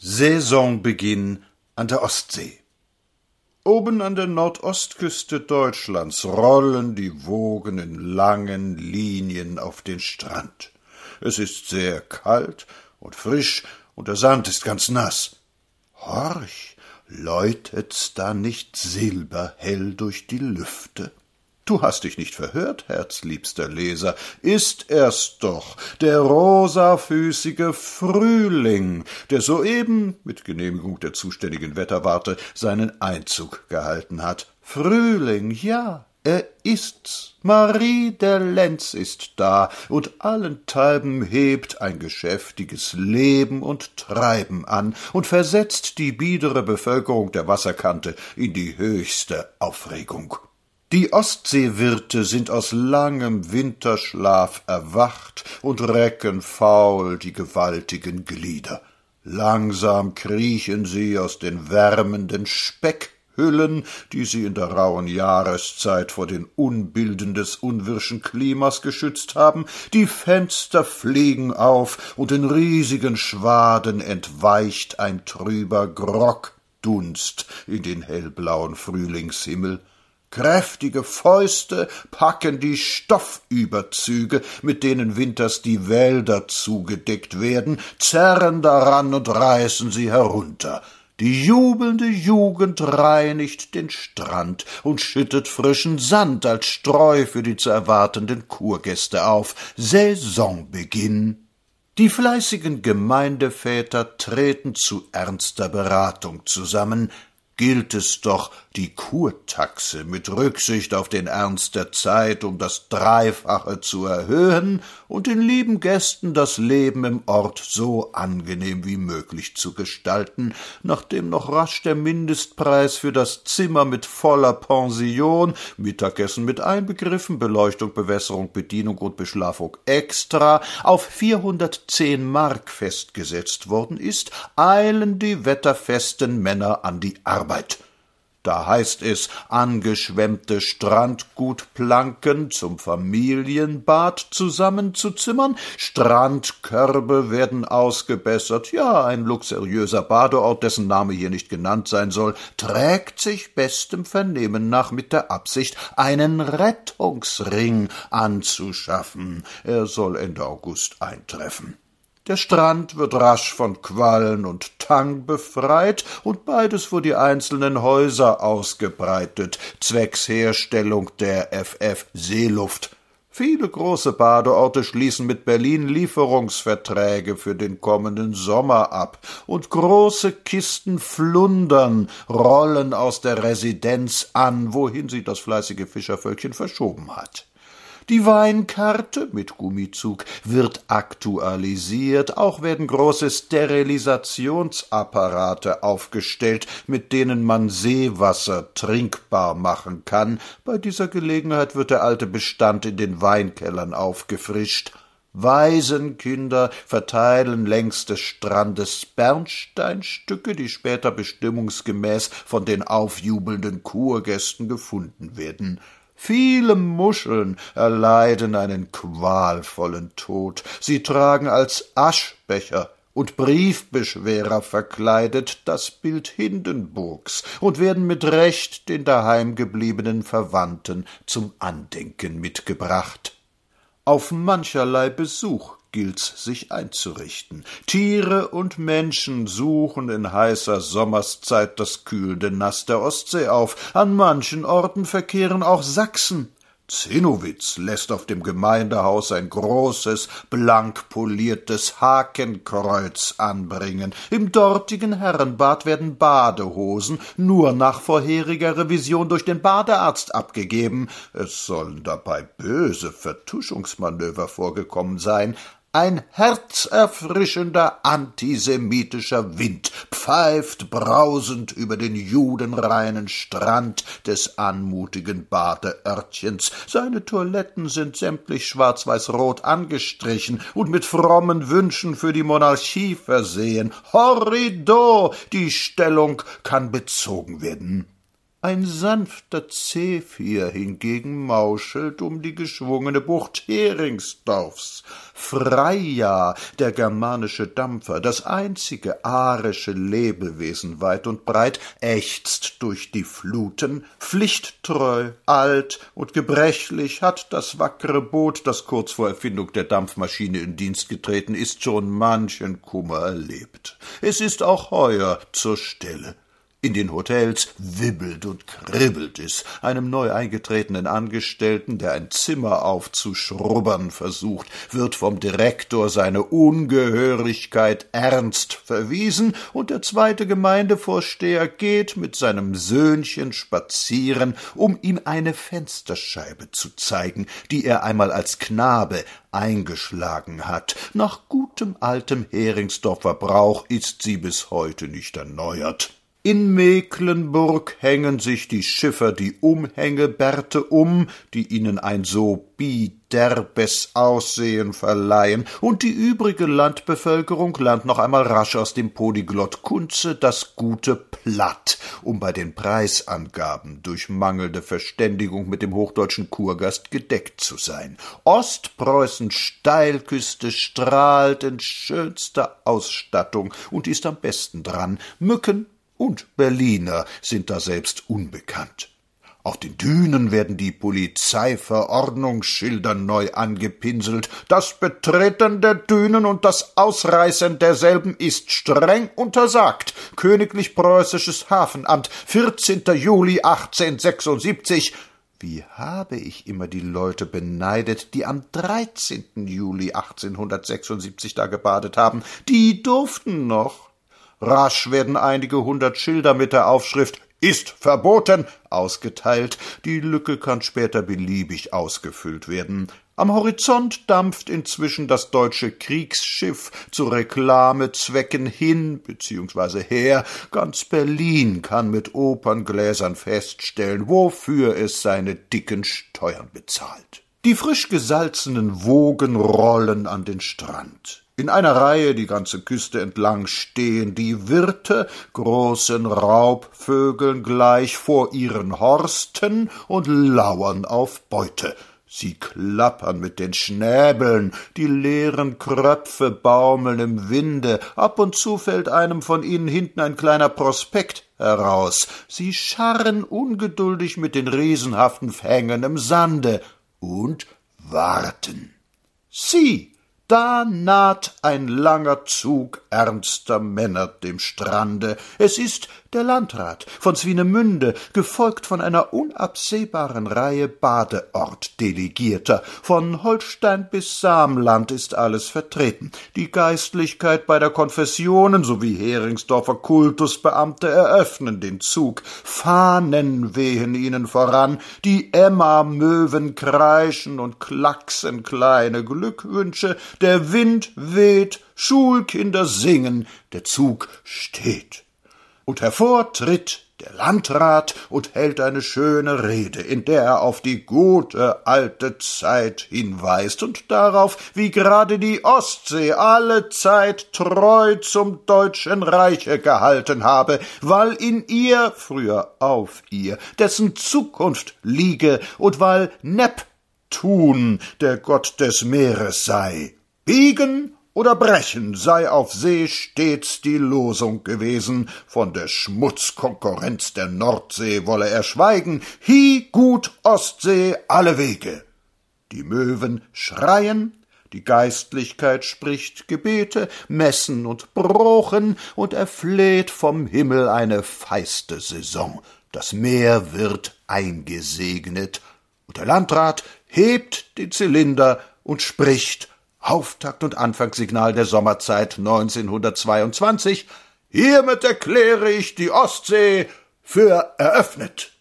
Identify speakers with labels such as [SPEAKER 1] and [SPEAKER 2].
[SPEAKER 1] Saisonbeginn an der Ostsee. Oben an der Nordostküste Deutschlands rollen die Wogen in langen Linien auf den Strand. Es ist sehr kalt und frisch und der Sand ist ganz nass. Horch, läutet's da nicht silberhell durch die Lüfte? Du hast dich nicht verhört, herzliebster Leser, ist er's doch, der rosafüßige Frühling, der soeben, mit Genehmigung der zuständigen Wetterwarte, seinen Einzug gehalten hat. Frühling, ja, er ist's. Marie der Lenz ist da, und allenthalben hebt ein geschäftiges Leben und Treiben an und versetzt die biedere Bevölkerung der Wasserkante in die höchste Aufregung. Die Ostseewirte sind aus langem Winterschlaf erwacht und recken faul die gewaltigen Glieder. Langsam kriechen sie aus den wärmenden Speckhüllen, die sie in der rauen Jahreszeit vor den Unbilden des unwirschen Klimas geschützt haben, die Fenster fliegen auf, und in riesigen Schwaden entweicht ein trüber Grogdunst in den hellblauen Frühlingshimmel. Kräftige Fäuste packen die Stoffüberzüge, mit denen winters die Wälder zugedeckt werden, zerren daran und reißen sie herunter. Die jubelnde Jugend reinigt den Strand und schüttet frischen Sand als Streu für die zu erwartenden Kurgäste auf. Saisonbeginn. Die fleißigen Gemeindeväter treten zu ernster Beratung zusammen, gilt es doch, die Kurtaxe mit Rücksicht auf den Ernst der Zeit um das Dreifache zu erhöhen und den lieben Gästen das Leben im Ort so angenehm wie möglich zu gestalten, nachdem noch rasch der Mindestpreis für das Zimmer mit voller Pension, Mittagessen mit einbegriffen, Beleuchtung, Bewässerung, Bedienung und Beschlafung extra auf vierhundertzehn Mark festgesetzt worden ist, eilen die wetterfesten Männer an die Arbeit. Da heißt es angeschwemmte Strandgutplanken zum Familienbad zusammenzuzimmern, Strandkörbe werden ausgebessert, ja, ein luxuriöser Badeort, dessen Name hier nicht genannt sein soll, trägt sich bestem Vernehmen nach mit der Absicht, einen Rettungsring anzuschaffen. Er soll Ende August eintreffen. Der Strand wird rasch von Quallen und Tang befreit und beides vor die einzelnen Häuser ausgebreitet, zwecks Herstellung der FF Seeluft. Viele große Badeorte schließen mit Berlin Lieferungsverträge für den kommenden Sommer ab, und große Kisten Flundern rollen aus der Residenz an, wohin sie das fleißige Fischervölkchen verschoben hat. Die Weinkarte mit Gummizug wird aktualisiert, auch werden große Sterilisationsapparate aufgestellt, mit denen man Seewasser trinkbar machen kann. Bei dieser Gelegenheit wird der alte Bestand in den Weinkellern aufgefrischt. Waisenkinder verteilen längs des Strandes Bernsteinstücke, die später bestimmungsgemäß von den aufjubelnden Kurgästen gefunden werden. Viele Muscheln erleiden einen qualvollen Tod. Sie tragen als Aschbecher und Briefbeschwerer verkleidet das Bild Hindenburgs und werden mit Recht den daheimgebliebenen Verwandten zum Andenken mitgebracht. Auf mancherlei Besuch gilt's sich einzurichten. Tiere und Menschen suchen in heißer Sommerszeit das kühlende Nass der Ostsee auf. An manchen Orten verkehren auch Sachsen. Zinnowitz lässt auf dem Gemeindehaus ein großes, blank poliertes Hakenkreuz anbringen. Im dortigen Herrenbad werden Badehosen nur nach vorheriger Revision durch den Badearzt abgegeben. Es sollen dabei böse Vertuschungsmanöver vorgekommen sein. Ein herzerfrischender antisemitischer Wind pfeift brausend über den judenreinen Strand des anmutigen Badeörtchens. Seine Toiletten sind sämtlich schwarz-weiß-rot angestrichen und mit frommen Wünschen für die Monarchie versehen. Horrido! Die Stellung kann bezogen werden. Ein sanfter Zephyr hingegen mauschelt um die geschwungene Bucht Heringsdorfs. Freya, der germanische Dampfer, das einzige arische Lebewesen weit und breit, ächzt durch die Fluten. Pflichttreu, alt und gebrechlich hat das wackere Boot, das kurz vor Erfindung der Dampfmaschine in Dienst getreten ist, schon manchen Kummer erlebt. Es ist auch heuer zur Stelle. In den Hotels wibbelt und kribbelt es. Einem neu eingetretenen Angestellten, der ein Zimmer aufzuschrubbern versucht, wird vom Direktor seine Ungehörigkeit ernst verwiesen, und der zweite Gemeindevorsteher geht mit seinem Söhnchen spazieren, um ihm eine Fensterscheibe zu zeigen, die er einmal als Knabe eingeschlagen hat. Nach gutem altem Heringsdorfer Brauch ist sie bis heute nicht erneuert. In Mecklenburg hängen sich die Schiffer die Umhängebärte um, die ihnen ein so biderbes Aussehen verleihen, und die übrige Landbevölkerung lernt noch einmal rasch aus dem Polyglott Kunze das gute Platt, um bei den Preisangaben durch mangelnde Verständigung mit dem hochdeutschen Kurgast gedeckt zu sein. Ostpreußen Steilküste strahlt in schönster Ausstattung und ist am besten dran. Mücken, und Berliner sind da selbst unbekannt. Auf den Dünen werden die Polizeiverordnungsschilder neu angepinselt. Das Betreten der Dünen und das Ausreißen derselben ist streng untersagt. Königlich Preußisches Hafenamt, 14. Juli 1876. Wie habe ich immer die Leute beneidet, die am 13. Juli 1876 da gebadet haben. Die durften noch. Rasch werden einige hundert Schilder mit der Aufschrift ist verboten ausgeteilt. Die Lücke kann später beliebig ausgefüllt werden. Am Horizont dampft inzwischen das deutsche Kriegsschiff zu Reklamezwecken hin bzw. her. Ganz Berlin kann mit Operngläsern feststellen, wofür es seine dicken Steuern bezahlt. Die frisch gesalzenen Wogen rollen an den Strand. In einer Reihe die ganze Küste entlang stehen die Wirte, großen Raubvögeln gleich vor ihren Horsten und lauern auf Beute. Sie klappern mit den Schnäbeln, die leeren Kröpfe baumeln im Winde, ab und zu fällt einem von ihnen hinten ein kleiner Prospekt heraus. Sie scharren ungeduldig mit den riesenhaften Fängen im Sande und warten. Sie da naht ein langer Zug ernster Männer dem Strande. Es ist der Landrat von Swinemünde, gefolgt von einer unabsehbaren Reihe Badeortdelegierter. Von Holstein bis Samland ist alles vertreten. Die Geistlichkeit bei der Konfessionen sowie Heringsdorfer Kultusbeamte eröffnen den Zug. Fahnen wehen ihnen voran, die Emma-Möwen kreischen und klacksen kleine Glückwünsche, der Wind weht, Schulkinder singen, der Zug steht und hervor tritt der Landrat und hält eine schöne Rede, in der er auf die gute alte Zeit hinweist und darauf, wie gerade die Ostsee alle Zeit treu zum deutschen Reiche gehalten habe, weil in ihr, früher auf ihr, dessen Zukunft liege und weil Neptun der Gott des Meeres sei. Biegen oder brechen sei auf See stets die Losung gewesen, von der Schmutzkonkurrenz der Nordsee wolle er schweigen, hi gut Ostsee alle Wege. Die Möwen schreien, die Geistlichkeit spricht Gebete, Messen und Brochen und erfleht vom Himmel eine feiste Saison. Das Meer wird eingesegnet, und der Landrat hebt den Zylinder und spricht Auftakt und Anfangssignal der Sommerzeit 1922. Hiermit erkläre ich die Ostsee für eröffnet.